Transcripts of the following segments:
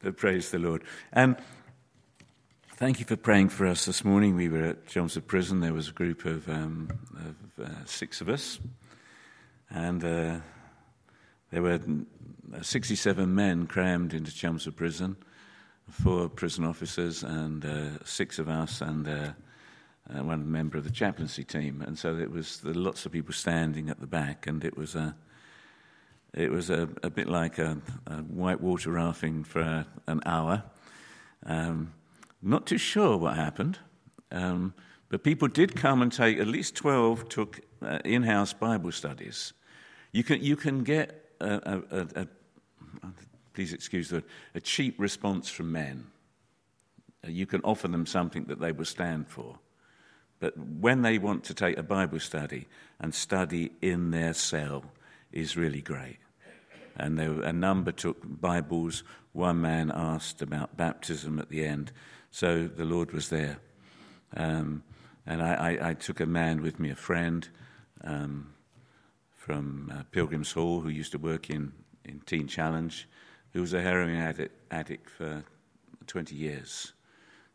but praise the Lord. And thank you for praying for us this morning. We were at Chelmsford Prison. There was a group of, um, of uh, six of us, and uh, there were 67 men crammed into Chelmsford Prison, four prison officers, and uh, six of us, and uh, uh, one member of the chaplaincy team. And so it was lots of people standing at the back, and it was a it was a, a bit like a, a whitewater rafting for an hour. Um, not too sure what happened, um, but people did come and take, at least 12 took uh, in house Bible studies. You can, you can get, a, a, a, please excuse the a cheap response from men. Uh, you can offer them something that they will stand for. But when they want to take a Bible study and study in their cell, is really great. And there, a number took Bibles. One man asked about baptism at the end. So the Lord was there. Um, and I, I, I, took a man with me, a friend um, from uh, Pilgrim's Hall who used to work in, in Teen Challenge, who was a heroin addict, addict for 20 years,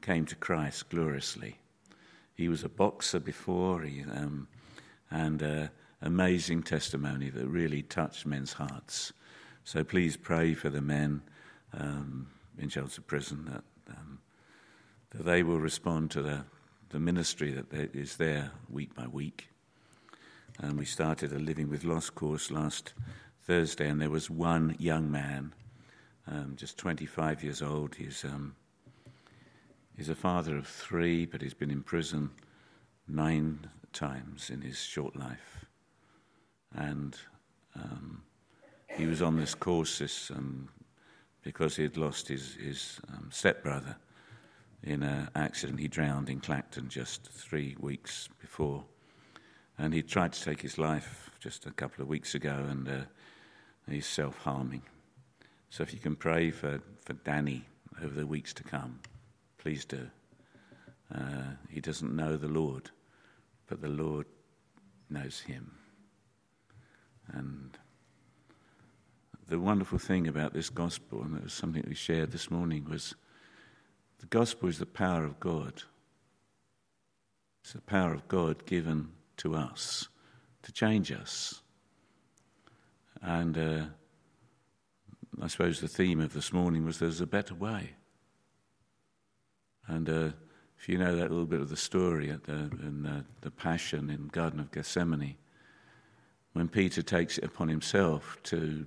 came to Christ gloriously. He was a boxer before, he, um, and uh, amazing testimony that really touched men's hearts. So please pray for the men um, in Chelmsford Prison that, um, that they will respond to the, the ministry that is there week by week. And we started a Living with Loss course last Thursday, and there was one young man, um, just 25 years old. He's, um, he's a father of three, but he's been in prison nine times in his short life and um, he was on this course this, um, because he had lost his, his um, stepbrother in an accident. He drowned in Clacton just three weeks before. And he tried to take his life just a couple of weeks ago, and uh, he's self harming. So if you can pray for, for Danny over the weeks to come, please do. Uh, he doesn't know the Lord, but the Lord knows him. And the wonderful thing about this gospel, and it was something we shared this morning, was the gospel is the power of God. It's the power of God given to us to change us. And uh, I suppose the theme of this morning was there's a better way. And uh, if you know that little bit of the story at the, in the, the Passion in Garden of Gethsemane, when Peter takes it upon himself to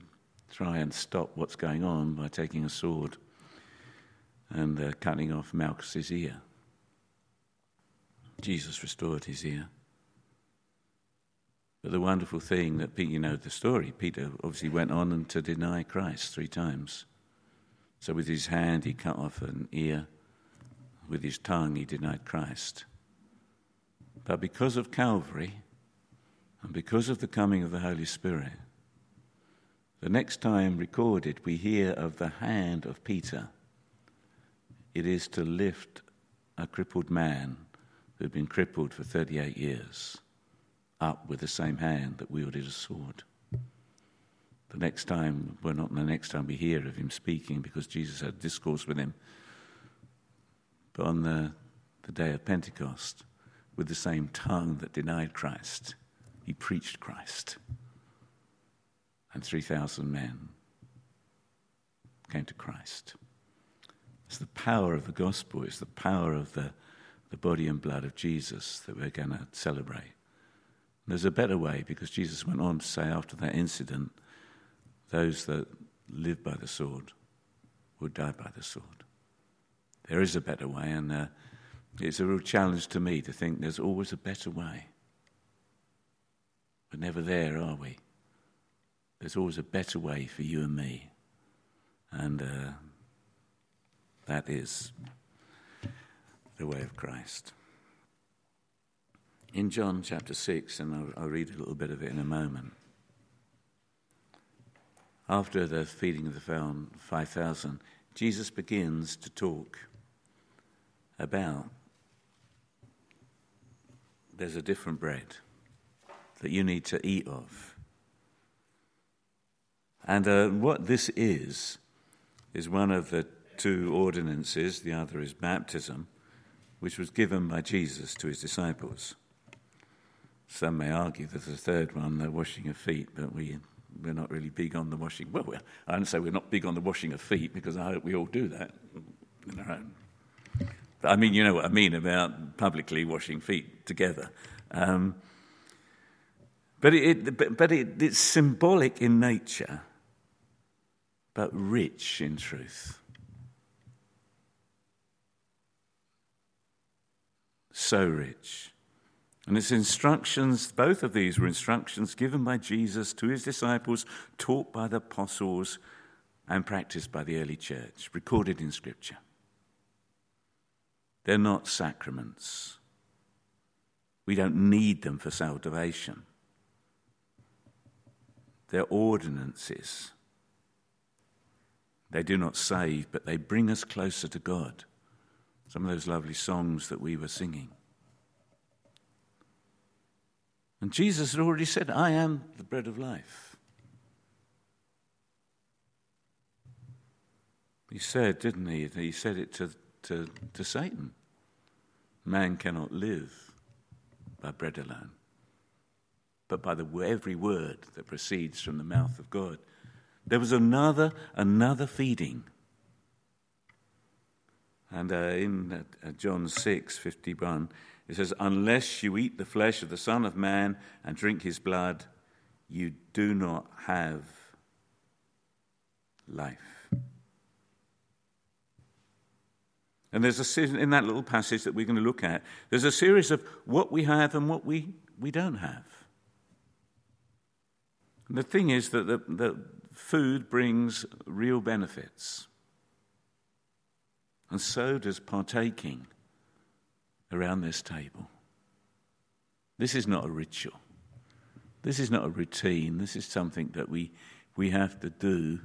try and stop what's going on by taking a sword and uh, cutting off Malchus's ear. Jesus restored his ear. But the wonderful thing that Peter, you know the story, Peter obviously went on and to deny Christ three times. So with his hand he cut off an ear, with his tongue he denied Christ. But because of Calvary, and because of the coming of the Holy Spirit, the next time recorded we hear of the hand of Peter, it is to lift a crippled man who had been crippled for 38 years up with the same hand that wielded a sword. The next time, well, not the next time we hear of him speaking because Jesus had discourse with him, but on the, the day of Pentecost, with the same tongue that denied Christ, he preached Christ. And 3,000 men came to Christ. It's the power of the gospel, it's the power of the, the body and blood of Jesus that we're going to celebrate. There's a better way because Jesus went on to say after that incident, those that live by the sword will die by the sword. There is a better way, and uh, it's a real challenge to me to think there's always a better way. We're never there, are we? There's always a better way for you and me. And uh, that is the way of Christ. In John chapter 6, and I'll, I'll read a little bit of it in a moment, after the feeding of the 5,000, Jesus begins to talk about there's a different bread that you need to eat of. And uh, what this is, is one of the two ordinances. The other is baptism, which was given by Jesus to his disciples. Some may argue that the third one, the washing of feet, but we, we're not really big on the washing. Well, I don't say we're not big on the washing of feet because I hope we all do that in our own. But I mean, you know what I mean about publicly washing feet together. Um, but it, but, it, it's symbolic in nature, but rich in truth. So rich. And it's instructions, both of these were instructions given by Jesus to his disciples, taught by the apostles, and practiced by the early church, recorded in Scripture. They're not sacraments. We don't need them for salvation. They're ordinances. They do not save, but they bring us closer to God. Some of those lovely songs that we were singing. And Jesus had already said, I am the bread of life. He said, didn't he? He said it to, to, to Satan. Man cannot live by bread alone, but by the, every word that proceeds from the mouth of God. There was another, another feeding. And uh, in uh, John 6 51, it says, Unless you eat the flesh of the Son of Man and drink his blood, you do not have life. And there's a in that little passage that we're going to look at, there's a series of what we have and what we, we don't have. And the thing is that the, the food brings real benefits. And so does partaking around this table. This is not a ritual. This is not a routine. This is something that we, we have to do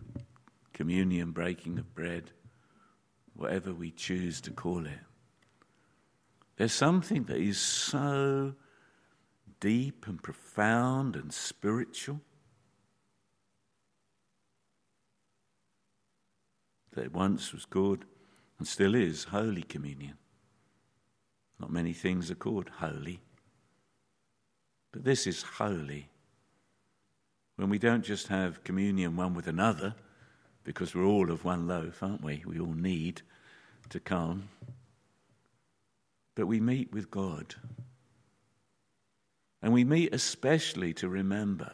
communion, breaking of bread, whatever we choose to call it. There's something that is so deep and profound and spiritual that once was called and still is Holy Communion. Not many things are called holy, but this is holy. When we don't just have communion one with another, because we're all of one loaf, aren't we? We all need to come. But we meet with God. And we meet especially to remember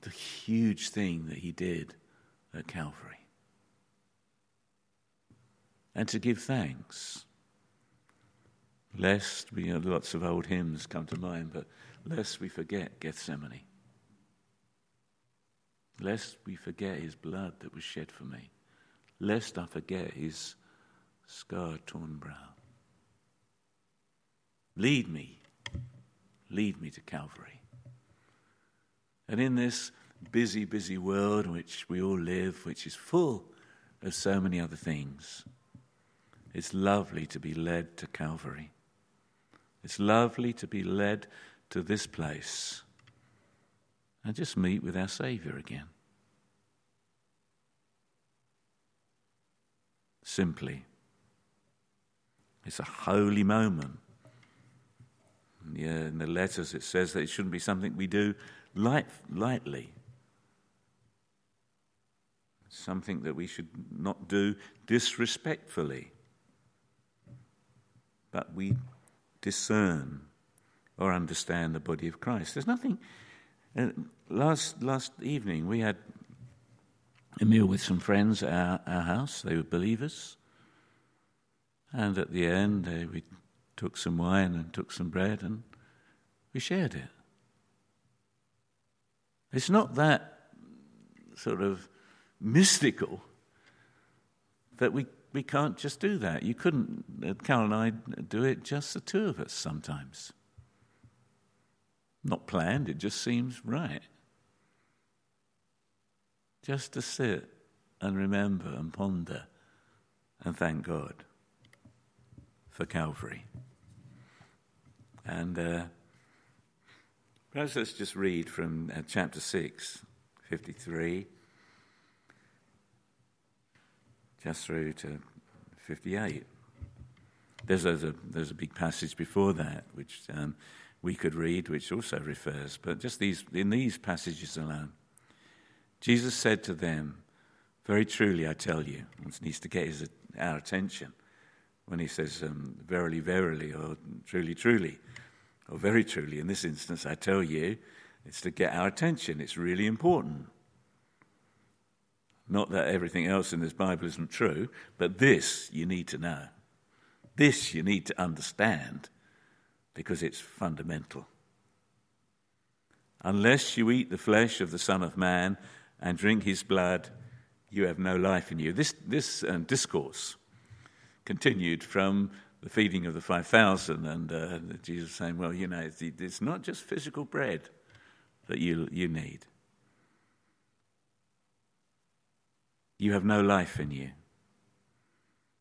the huge thing that He did at Calvary. And to give thanks lest we, you know, lots of old hymns come to mind, but lest we forget Gethsemane. Lest we forget his blood that was shed for me. Lest I forget his scar torn brow. Lead me, lead me to Calvary. And in this busy, busy world in which we all live, which is full of so many other things, it's lovely to be led to Calvary. It's lovely to be led to this place and just meet with our Saviour again. Simply. It's a holy moment. Yeah, in the letters it says that it shouldn't be something we do light, lightly. Something that we should not do disrespectfully. But we discern or understand the body of Christ. There's nothing. Uh, last last evening we had a meal with some friends at our, our house. They were believers, and at the end uh, we took some wine and took some bread and we shared it. It's not that sort of mystical that we we can't just do that. You couldn't, uh, Carol and I do it just the two of us sometimes. Not planned, it just seems right. Just to sit and remember and ponder and thank God for Calvary. And uh, perhaps let's just read from uh, chapter 6, 53. Just through to 58. There's, a, there's a big passage before that which um, we could read, which also refers, but just these, in these passages alone. Jesus said to them, Very truly, I tell you, needs to get his, our attention when he says, um, Verily, verily, or truly, truly, or very truly. In this instance, I tell you, it's to get our attention. It's really important. Not that everything else in this Bible isn't true, but this you need to know. This you need to understand because it's fundamental. Unless you eat the flesh of the Son of Man and drink his blood, you have no life in you. This, this uh, discourse continued from the feeding of the 5,000, and uh, Jesus saying, Well, you know, it's, it's not just physical bread that you, you need. You have no life in you.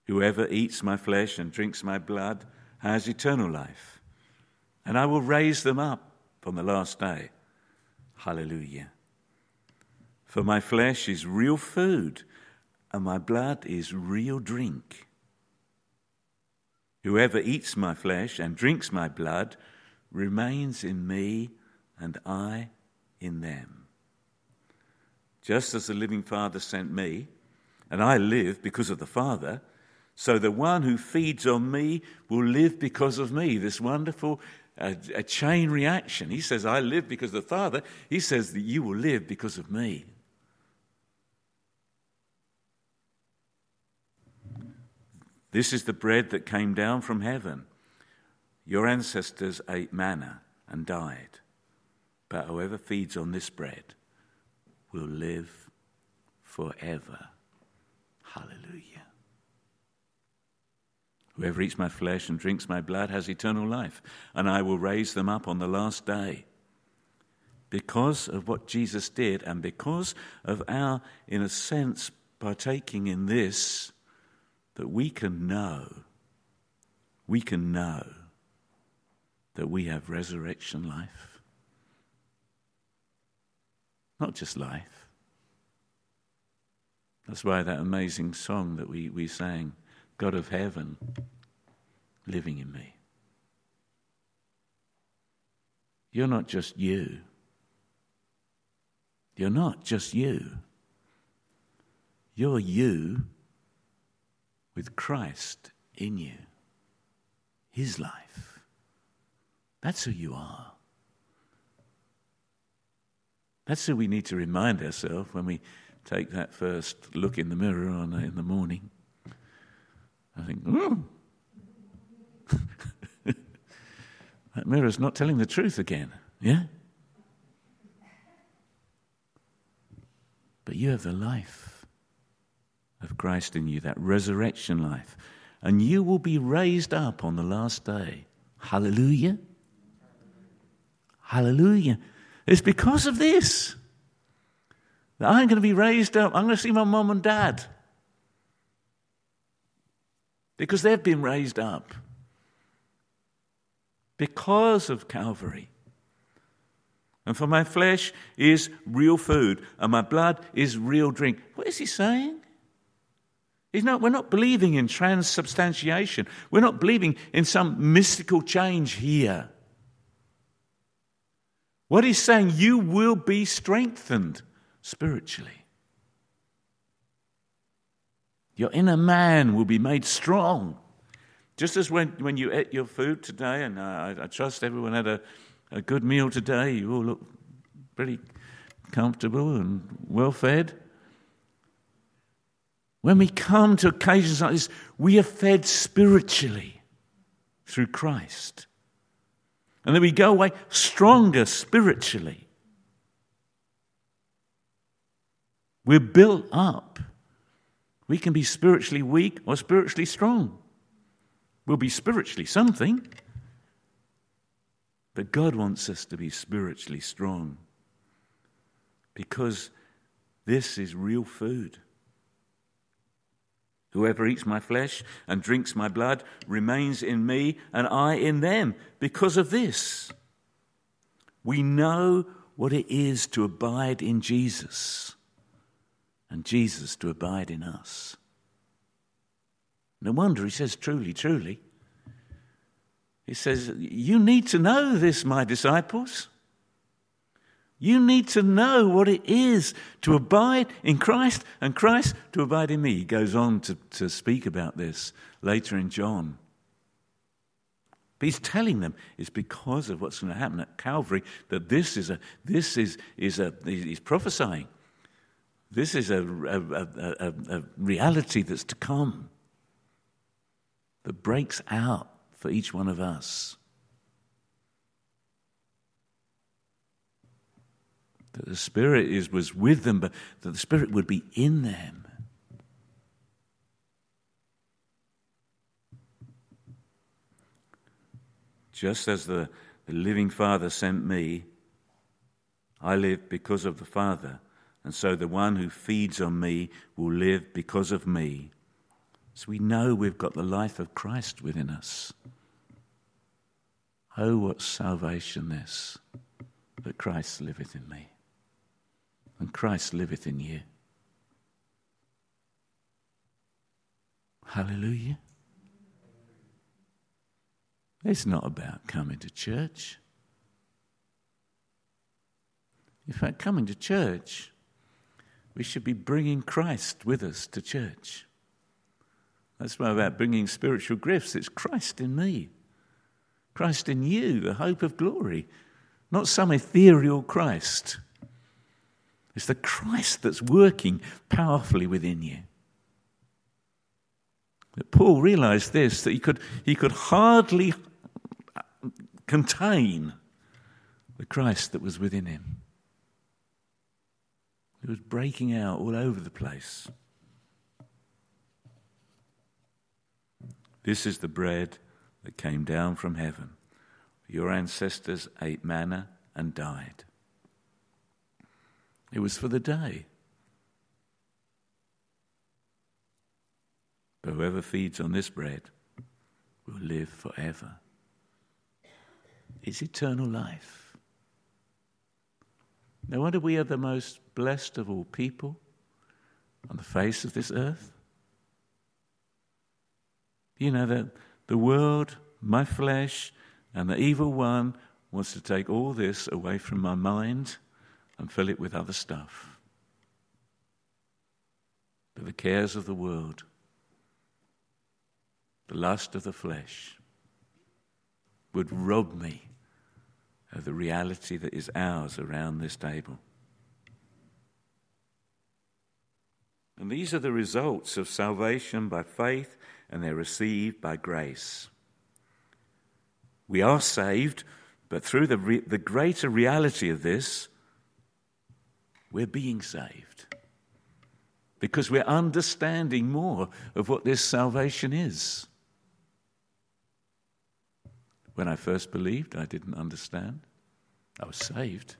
Whoever eats my flesh and drinks my blood has eternal life, and I will raise them up on the last day. Hallelujah. For my flesh is real food, and my blood is real drink. Whoever eats my flesh and drinks my blood remains in me, and I in them. Just as the living Father sent me, and I live because of the Father, so the one who feeds on me will live because of me. This wonderful uh, a chain reaction. He says, I live because of the Father. He says that you will live because of me. This is the bread that came down from heaven. Your ancestors ate manna and died. But whoever feeds on this bread will live forever. Hallelujah. Whoever eats my flesh and drinks my blood has eternal life, and I will raise them up on the last day. Because of what Jesus did, and because of our, in a sense, partaking in this, that we can know, we can know that we have resurrection life. Not just life. That's why that amazing song that we, we sang, God of heaven, living in me. You're not just you. You're not just you. You're you with Christ in you, His life. That's who you are. That's who we need to remind ourselves when we take that first look in the mirror on, in the morning. I think, oh, that mirror's not telling the truth again. Yeah? But you have the life of Christ in you, that resurrection life. And you will be raised up on the last day. Hallelujah. Hallelujah. It's because of this that I'm going to be raised up. I'm going to see my mom and dad because they've been raised up because of Calvary. And for my flesh is real food, and my blood is real drink. What is he saying? He's not, we're not believing in transubstantiation. We're not believing in some mystical change here. What he's saying, you will be strengthened spiritually. Your inner man will be made strong. Just as when, when you ate your food today, and uh, I, I trust everyone had a, a good meal today, you all look pretty comfortable and well fed. When we come to occasions like this, we are fed spiritually through Christ. And then we go away stronger spiritually. We're built up. We can be spiritually weak or spiritually strong. We'll be spiritually something. But God wants us to be spiritually strong because this is real food. Whoever eats my flesh and drinks my blood remains in me, and I in them. Because of this, we know what it is to abide in Jesus, and Jesus to abide in us. No wonder he says, truly, truly. He says, You need to know this, my disciples. You need to know what it is to abide in Christ and Christ to abide in me. He goes on to, to speak about this later in John. But he's telling them it's because of what's going to happen at Calvary that this is a, this is, is a, he's prophesying. This is a, a, a, a reality that's to come, that breaks out for each one of us. That the Spirit is, was with them, but that the Spirit would be in them. Just as the, the living Father sent me, I live because of the Father, and so the one who feeds on me will live because of me. So we know we've got the life of Christ within us. Oh, what salvation this, that Christ liveth in me, and Christ liveth in you. Hallelujah. It's not about coming to church. In fact, coming to church, we should be bringing Christ with us to church. That's why about bringing spiritual gifts. It's Christ in me, Christ in you, the hope of glory, not some ethereal Christ. It's the Christ that's working powerfully within you. That Paul realized this that he could, he could hardly contain the Christ that was within him. It was breaking out all over the place. This is the bread that came down from heaven. Your ancestors ate manna and died. It was for the day. But whoever feeds on this bread will live forever It's eternal life. No wonder we are the most blessed of all people on the face of this earth. You know that the world, my flesh, and the evil one wants to take all this away from my mind and fill it with other stuff. But the cares of the world, the lust of the flesh, would rob me of the reality that is ours around this table. And these are the results of salvation by faith, and they're received by grace. We are saved, but through the, re- the greater reality of this, we're being saved. Because we're understanding more of what this salvation is. When I first believed, I didn't understand. I was saved.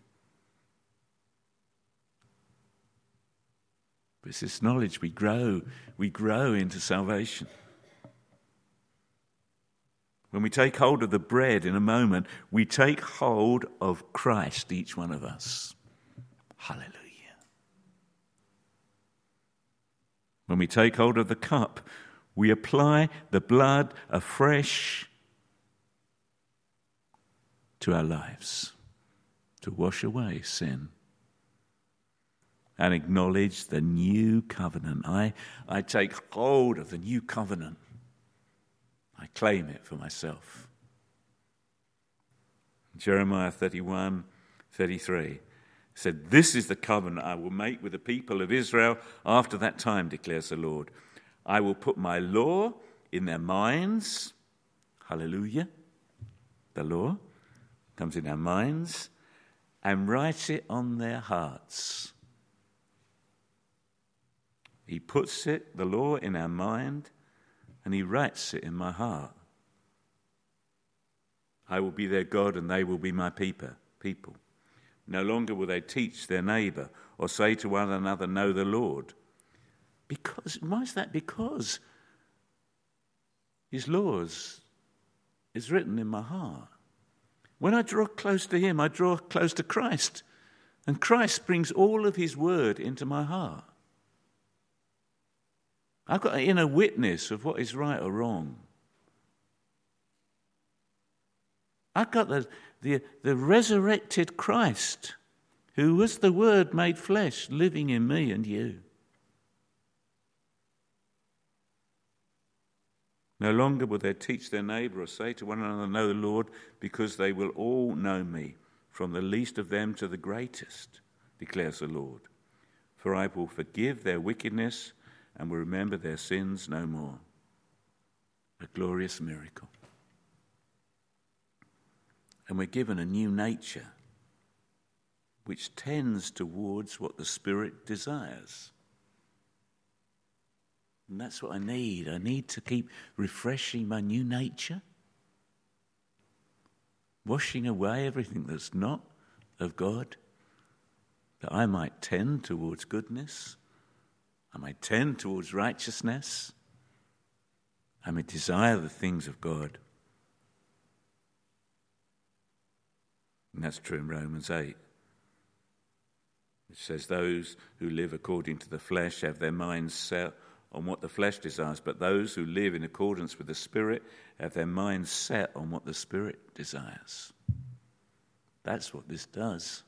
But it's this knowledge we grow, we grow into salvation. When we take hold of the bread in a moment, we take hold of Christ, each one of us. Hallelujah. When we take hold of the cup, we apply the blood afresh to our lives to wash away sin and acknowledge the new covenant. I, I take hold of the new covenant. I claim it for myself. Jeremiah 31 33 said, This is the covenant I will make with the people of Israel after that time, declares the Lord. I will put my law in their minds. Hallelujah. The law comes in our minds and write it on their hearts. He puts it, the law, in our mind, and He writes it in my heart. I will be their God, and they will be my people. People. No longer will they teach their neighbor or say to one another, "Know the Lord." Because why is that? Because His laws is written in my heart. When I draw close to Him, I draw close to Christ. And Christ brings all of His word into my heart. I've got an inner witness of what is right or wrong. I've got the, the, the resurrected Christ, who was the Word made flesh, living in me and you. No longer will they teach their neighbor or say to one another, Know the Lord, because they will all know me, from the least of them to the greatest, declares the Lord. For I will forgive their wickedness and will remember their sins no more. A glorious miracle. And we're given a new nature which tends towards what the Spirit desires. And that's what I need. I need to keep refreshing my new nature, washing away everything that's not of God, that I might tend towards goodness, I might tend towards righteousness, I may desire the things of God. And that's true in Romans 8. It says, Those who live according to the flesh have their minds set on what the flesh desires, but those who live in accordance with the Spirit have their minds set on what the Spirit desires. That's what this does.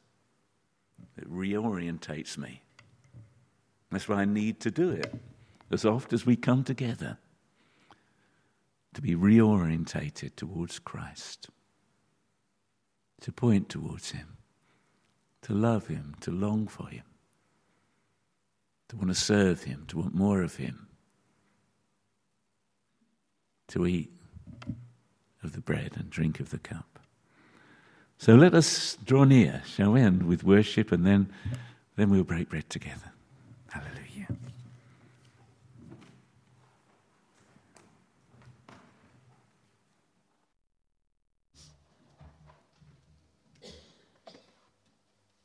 It reorientates me. That's why I need to do it as oft as we come together to be reorientated towards Christ, to point towards Him, to love Him, to long for Him to want to serve Him, to want more of Him, to eat of the bread and drink of the cup. So let us draw near, shall we, and with worship, and then, then we'll break bread together.